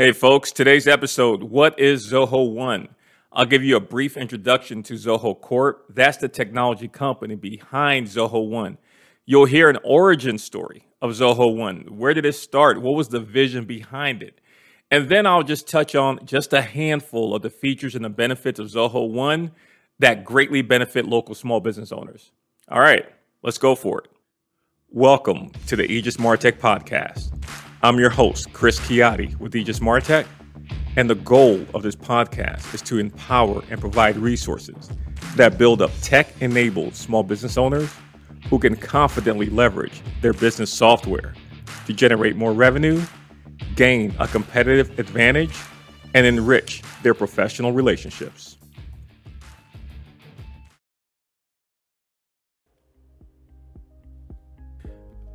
Hey, folks, today's episode What is Zoho One? I'll give you a brief introduction to Zoho Corp. That's the technology company behind Zoho One. You'll hear an origin story of Zoho One. Where did it start? What was the vision behind it? And then I'll just touch on just a handful of the features and the benefits of Zoho One that greatly benefit local small business owners. All right, let's go for it. Welcome to the Aegis Martech podcast. I'm your host, Chris Chiatti with Aegis Martech, and the goal of this podcast is to empower and provide resources that build up tech-enabled small business owners who can confidently leverage their business software to generate more revenue, gain a competitive advantage, and enrich their professional relationships.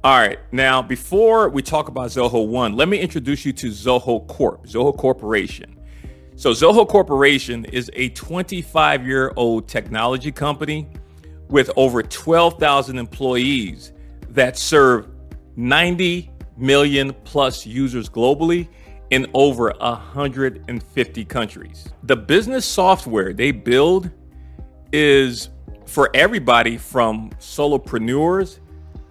All right, now before we talk about Zoho One, let me introduce you to Zoho Corp, Zoho Corporation. So, Zoho Corporation is a 25 year old technology company with over 12,000 employees that serve 90 million plus users globally in over 150 countries. The business software they build is for everybody from solopreneurs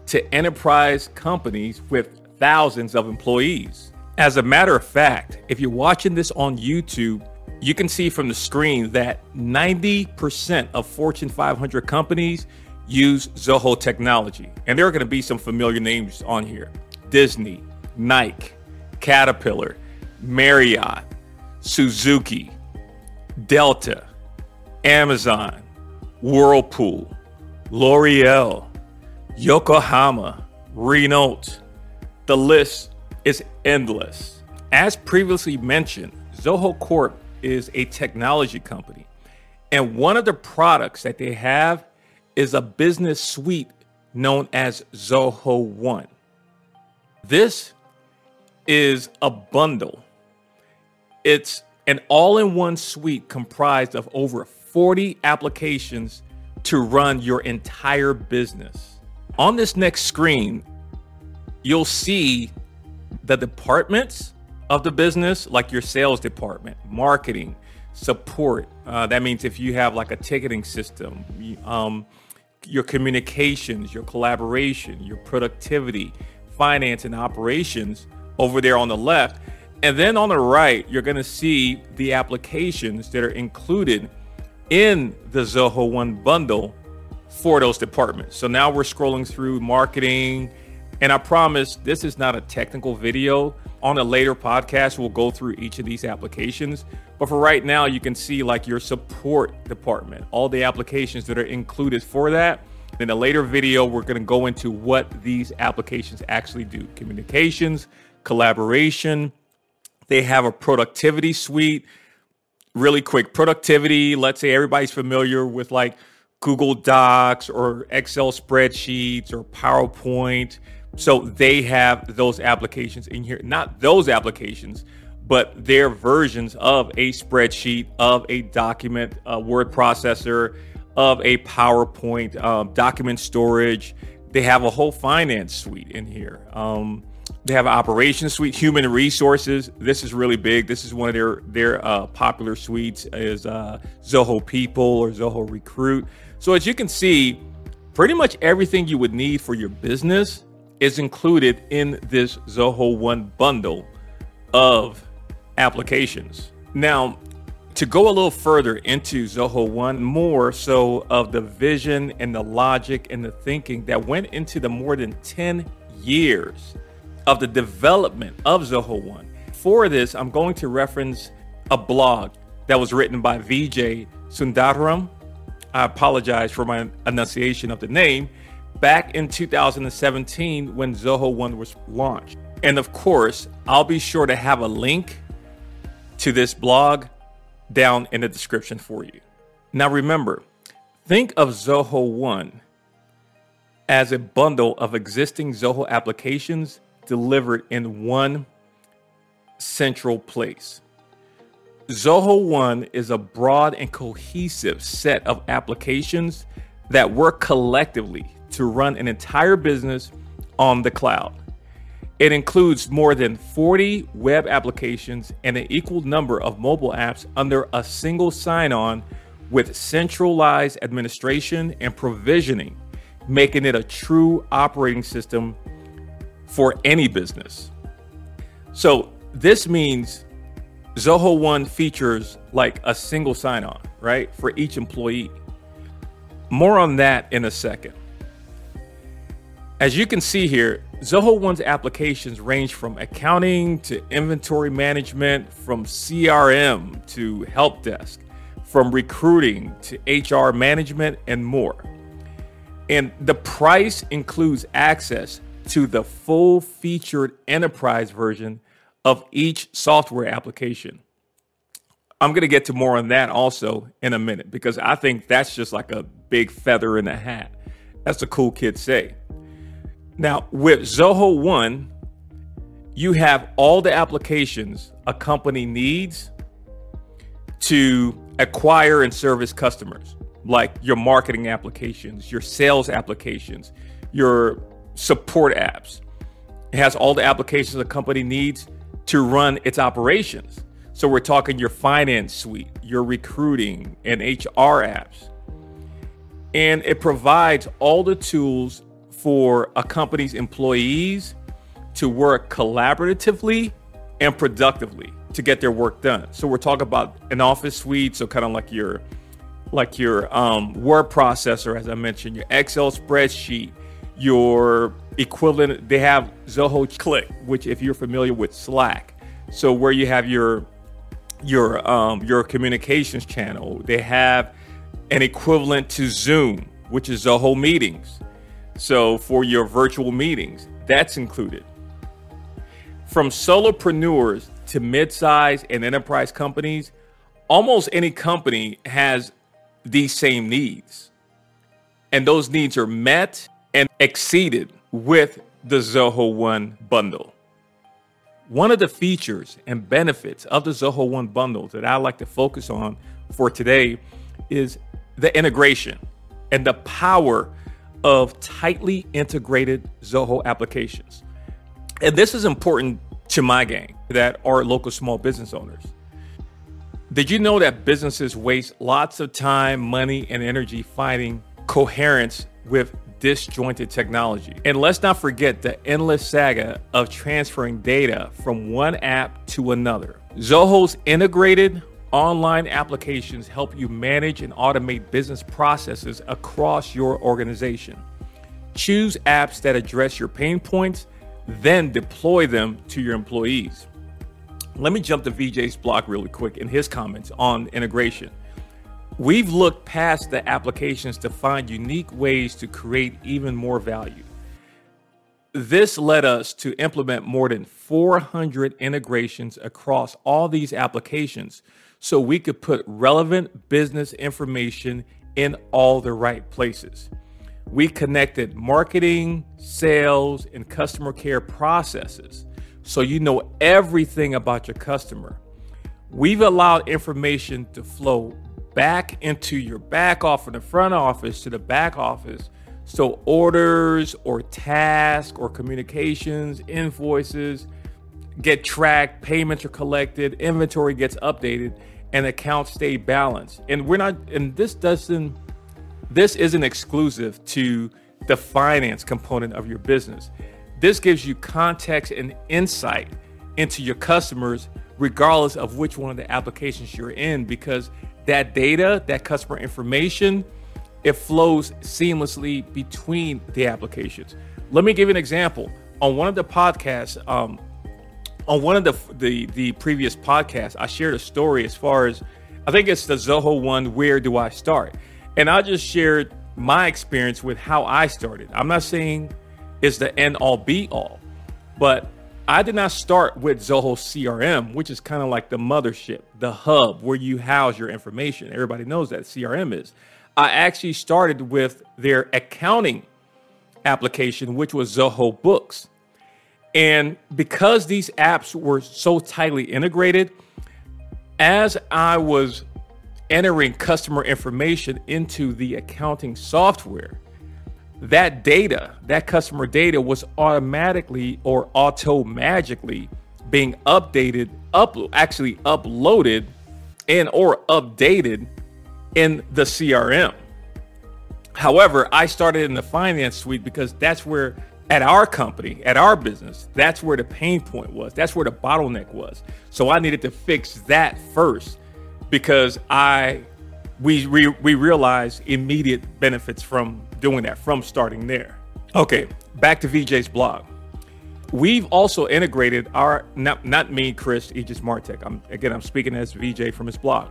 to enterprise companies with thousands of employees. As a matter of fact, if you're watching this on YouTube, you can see from the screen that 90% of Fortune 500 companies use Zoho technology. And there are going to be some familiar names on here Disney, Nike, Caterpillar, Marriott, Suzuki, Delta, Amazon, Whirlpool, L'Oreal, Yokohama, Renault. The list is endless. As previously mentioned, Zoho Corp is a technology company. And one of the products that they have is a business suite known as Zoho One. This is a bundle. It's an all in one suite comprised of over 40 applications to run your entire business. On this next screen, you'll see the departments of the business, like your sales department, marketing, support. Uh, that means if you have like a ticketing system, um, your communications, your collaboration, your productivity, finance, and operations over there on the left. And then on the right, you're going to see the applications that are included in the Zoho One bundle for those departments. So now we're scrolling through marketing. And I promise this is not a technical video. On a later podcast, we'll go through each of these applications. But for right now, you can see like your support department, all the applications that are included for that. In a later video, we're going to go into what these applications actually do communications, collaboration. They have a productivity suite. Really quick productivity. Let's say everybody's familiar with like Google Docs or Excel spreadsheets or PowerPoint. So they have those applications in here, not those applications, but their versions of a spreadsheet, of a document, a word processor, of a PowerPoint, um, document storage. They have a whole finance suite in here. Um, they have an operations suite, human resources. This is really big. This is one of their their uh, popular suites is uh, Zoho People or Zoho Recruit. So as you can see, pretty much everything you would need for your business is included in this Zoho One bundle of applications. Now, to go a little further into Zoho One, more so of the vision and the logic and the thinking that went into the more than 10 years of the development of Zoho One. For this, I'm going to reference a blog that was written by Vijay Sundaram I apologize for my enunciation of the name, back in 2017 when Zoho One was launched. And of course, I'll be sure to have a link to this blog down in the description for you. Now remember, think of Zoho One as a bundle of existing Zoho applications delivered in one central place. Zoho One is a broad and cohesive set of applications that work collectively to run an entire business on the cloud. It includes more than 40 web applications and an equal number of mobile apps under a single sign on with centralized administration and provisioning, making it a true operating system for any business. So, this means Zoho One features like a single sign on, right, for each employee. More on that in a second. As you can see here, Zoho One's applications range from accounting to inventory management, from CRM to help desk, from recruiting to HR management, and more. And the price includes access to the full featured enterprise version of each software application. I'm going to get to more on that also in a minute because I think that's just like a big feather in the hat. That's a cool kid say. Now, with Zoho One, you have all the applications a company needs to acquire and service customers, like your marketing applications, your sales applications, your support apps. It has all the applications a company needs to run its operations. So we're talking your finance suite, your recruiting and HR apps. And it provides all the tools for a company's employees to work collaboratively and productively to get their work done. So we're talking about an office suite, so kind of like your like your um, word processor, as I mentioned, your Excel spreadsheet, your equivalent. They have Zoho Cliq, which if you're familiar with Slack, so where you have your your um, your communications channel, they have an equivalent to Zoom, which is Zoho Meetings. So for your virtual meetings, that's included. From solopreneurs to mid-size and enterprise companies, almost any company has these same needs. And those needs are met and exceeded with the Zoho One bundle. One of the features and benefits of the Zoho One bundle that I like to focus on for today is the integration and the power of tightly integrated Zoho applications. And this is important to my gang that are local small business owners. Did you know that businesses waste lots of time, money, and energy finding coherence with disjointed technology? And let's not forget the endless saga of transferring data from one app to another. Zoho's integrated Online applications help you manage and automate business processes across your organization. Choose apps that address your pain points, then deploy them to your employees. Let me jump to VJ's blog really quick in his comments on integration. We've looked past the applications to find unique ways to create even more value. This led us to implement more than 400 integrations across all these applications so we could put relevant business information in all the right places. We connected marketing, sales, and customer care processes so you know everything about your customer. We've allowed information to flow back into your back office, the front office to the back office. So orders or tasks or communications, invoices get tracked, payments are collected, inventory gets updated, and accounts stay balanced. And we're not, and this doesn't, this isn't exclusive to the finance component of your business. This gives you context and insight into your customers, regardless of which one of the applications you're in, because that data, that customer information, it flows seamlessly between the applications. Let me give you an example. On one of the podcasts, um, on one of the, the the previous podcasts, I shared a story as far as I think it's the Zoho one. Where do I start? And I just shared my experience with how I started. I'm not saying it's the end all be all, but I did not start with Zoho CRM, which is kind of like the mothership, the hub where you house your information. Everybody knows that CRM is. I actually started with their accounting application, which was Zoho Books. And because these apps were so tightly integrated, as I was entering customer information into the accounting software, that data, that customer data was automatically or auto magically being updated, up actually uploaded and or updated in the CRM. However, I started in the finance suite because that's where at our company, at our business, that's where the pain point was. That's where the bottleneck was. So I needed to fix that first because I we we, we realized immediate benefits from doing that, from starting there. Okay, back to VJ's blog. We've also integrated our not, not me, Chris, Aegis Martech. I'm again I'm speaking as VJ from his blog.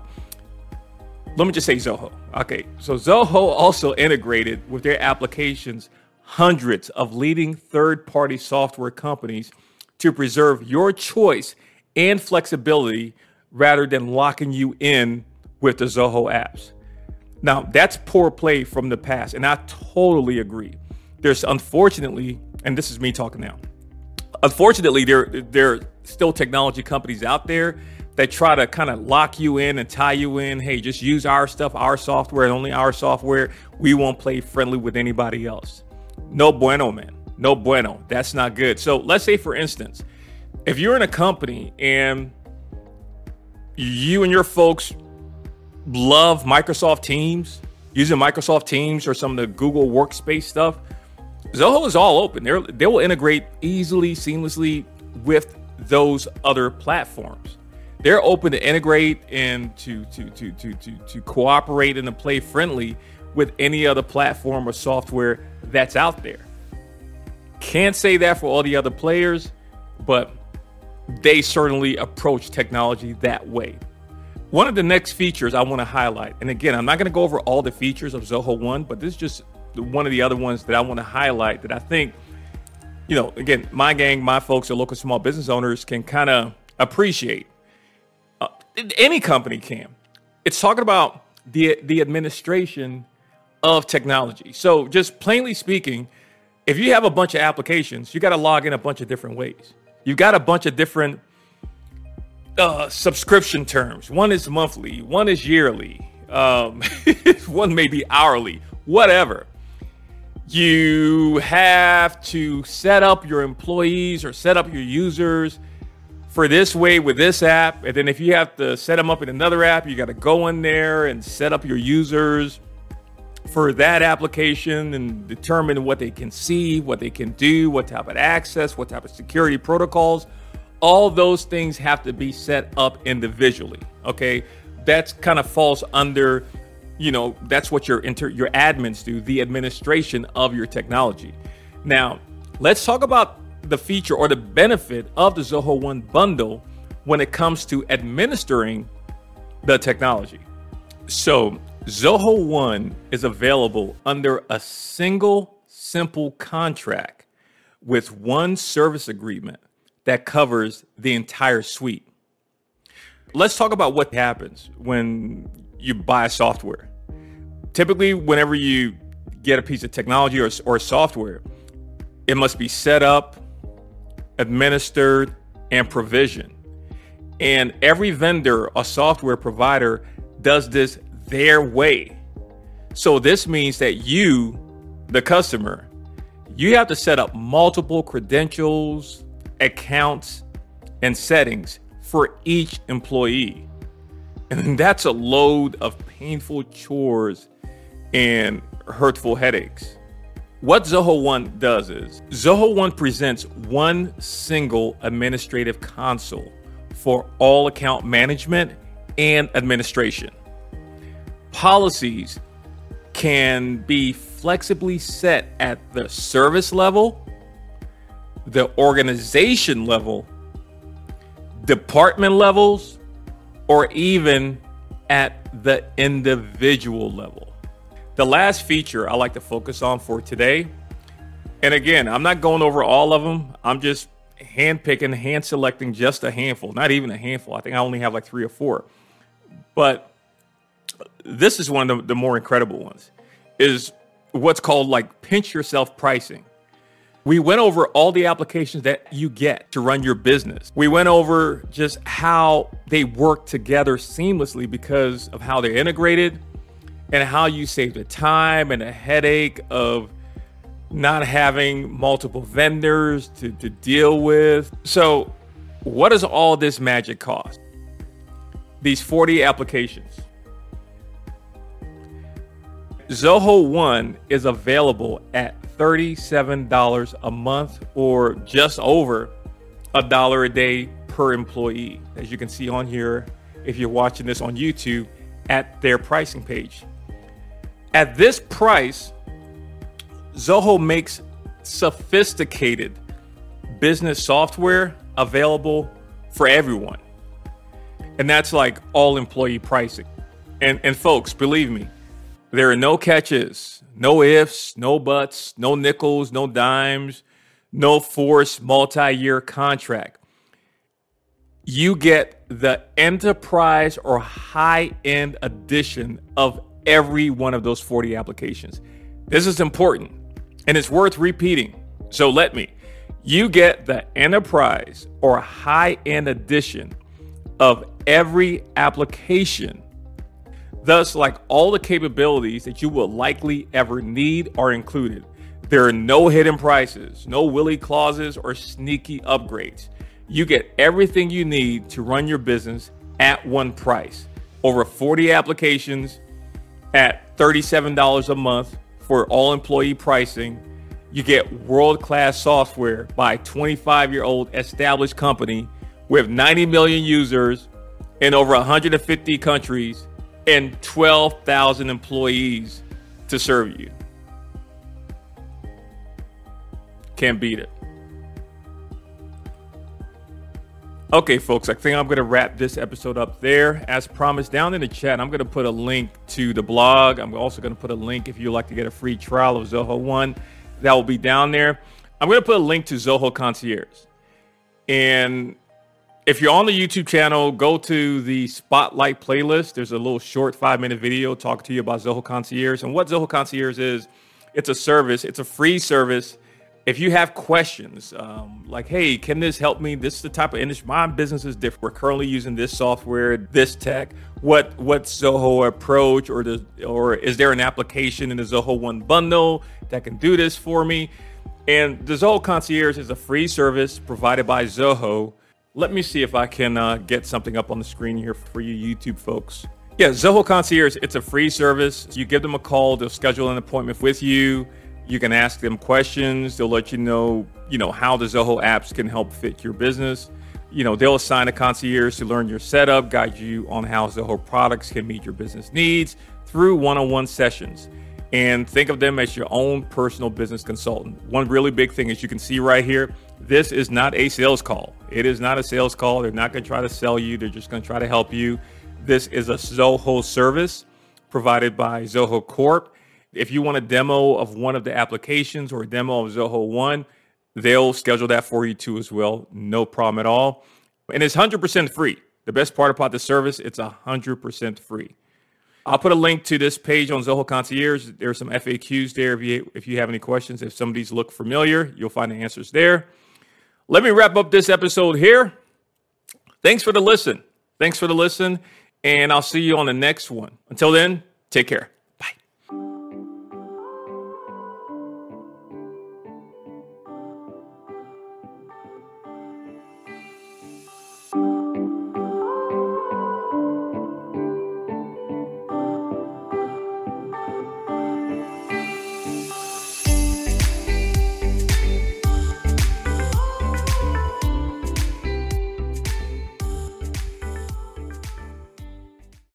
Let me just say Zoho. Okay, so Zoho also integrated with their applications hundreds of leading third-party software companies to preserve your choice and flexibility rather than locking you in with the Zoho apps. Now, that's poor play from the past, and I totally agree. There's unfortunately, and this is me talking now. Unfortunately, there there are still technology companies out there that try to kind of lock you in and tie you in. Hey, just use our stuff, our software, and only our software. We won't play friendly with anybody else. No bueno, man. No bueno. That's not good. So let's say, for instance, if you're in a company and you and your folks love Microsoft Teams, using Microsoft Teams or some of the Google Workspace stuff, Zoho is all open. They're, they will integrate easily, seamlessly with those other platforms. They're open to integrate and to to to to to, to cooperate and to play friendly with any other platform or software that's out there. Can't say that for all the other players, but they certainly approach technology that way. One of the next features I want to highlight, and again, I'm not going to go over all the features of Zoho One, but this is just one of the other ones that I want to highlight that I think, you know, again, my gang, my folks, or local small business owners can kind of appreciate. Uh, any company can. It's talking about the the administration of technology. So, just plainly speaking, if you have a bunch of applications, you got to log in a bunch of different ways. You've got a bunch of different uh, subscription terms. One is monthly, one is yearly, um, one may be hourly, whatever. You have to set up your employees or set up your users for this way with this app. And then if you have to set them up in another app, you got to go in there and set up your users for that application and determine what they can see, what they can do, what type of access, what type of security protocols. All those things have to be set up individually. Okay, that's kind of falls under, you know, that's what your inter- your admins do, the administration of your technology. Now, let's talk about the feature or the benefit of the Zoho One bundle when it comes to administering the technology. So, Zoho One is available under a single simple contract with one service agreement that covers the entire suite. Let's talk about what happens when you buy software. Typically, whenever you get a piece of technology or, or software, it must be set up, administered, and provisioned. And every vendor or software provider does this their way. So this means that you, the customer, you have to set up multiple credentials, accounts, and settings for each employee. And that's a load of painful chores and hurtful headaches. What Zoho One does is Zoho One presents one single administrative console for all account management and administration policies can be flexibly set at the service level, the organization level, department levels, or even at the individual level. The last feature I like to focus on for today, and again, I'm not going over all of them, I'm just hand picking, hand selecting just a handful, not even a handful. I think I only have like three or four. But this is one of the, the more incredible ones is what's called like pinch yourself pricing. We went over all the applications that you get to run your business. We went over just how they work together seamlessly because of how they're integrated and how you save the time and the headache of not having multiple vendors to, to deal with. So, what does all this magic cost? These 40 applications. Zoho One is available at $37 a month or just over a dollar a day per employee. As you can see on here, if you're watching this on YouTube, at their pricing page. At this price, Zoho makes sophisticated business software available for everyone. And that's like all employee pricing. And and folks, believe me, there are no catches, no ifs, no buts, no nickels, no dimes, no forced multi-year contract. You get the enterprise or high-end edition of every one of those 40 applications. This is important and it's worth repeating. So let me. You get the enterprise or high end edition of every application. Thus, like all the capabilities that you will likely ever need are included. There are no hidden prices, no willy clauses, or sneaky upgrades. You get everything you need to run your business at one price. Over 40 applications at $37 a month for all employee pricing. You get world class software by a 25 year old established company with 90 million users in over 150 countries and 12,000 employees to serve you. Can't beat it. Okay, folks, I think I'm going to wrap this episode up there. As promised, down in the chat, I'm going to put a link to the blog. I'm also going to put a link if you'd like to get a free trial of Zoho One. That will be down there. I'm going to put a link to Zoho Concierge. And if you're on the YouTube channel, go to the Spotlight playlist. There's a little short five minute video talking to you about Zoho Concierge. And what Zoho Concierge is, it's a service, it's a free service. If you have questions um, like hey can this help me? This is the type of industry. My business is different. We're currently using this software this tech. What what zoho approach or does or is there an application in the zoho one bundle that can do this for me? And the zoho concierge is a free service provided by zoho let me see if i can uh, get something up on the screen here for you youtube folks yeah zoho concierge it's a free service you give them a call they'll schedule an appointment with you you can ask them questions. They'll let you know, you know, how the Zoho apps can help fit your business. You know, they'll assign a concierge to learn your setup, guide you on how Zoho products can meet your business needs through one-on-one sessions. And think of them as your own personal business consultant. One really big thing, as you can see right here, this is not a sales call. It is not a sales call. They're not going to try to sell you. They're just going to try to help you. This is a Zoho service provided by Zoho Corp if you want a demo of one of the applications or a demo of Zoho One, they'll schedule that for you too as well. No problem at all. And it's 100% free. The best part about the service, it's 100% free. I'll put a link to this page on Zoho Concierge. There's some FAQs there if you if you have any questions. If some of these look familiar, you'll find the answers there. Let me wrap up this episode here. Thanks for the listen. Thanks for the listen, and I'll see you on the next one. Until then, take care.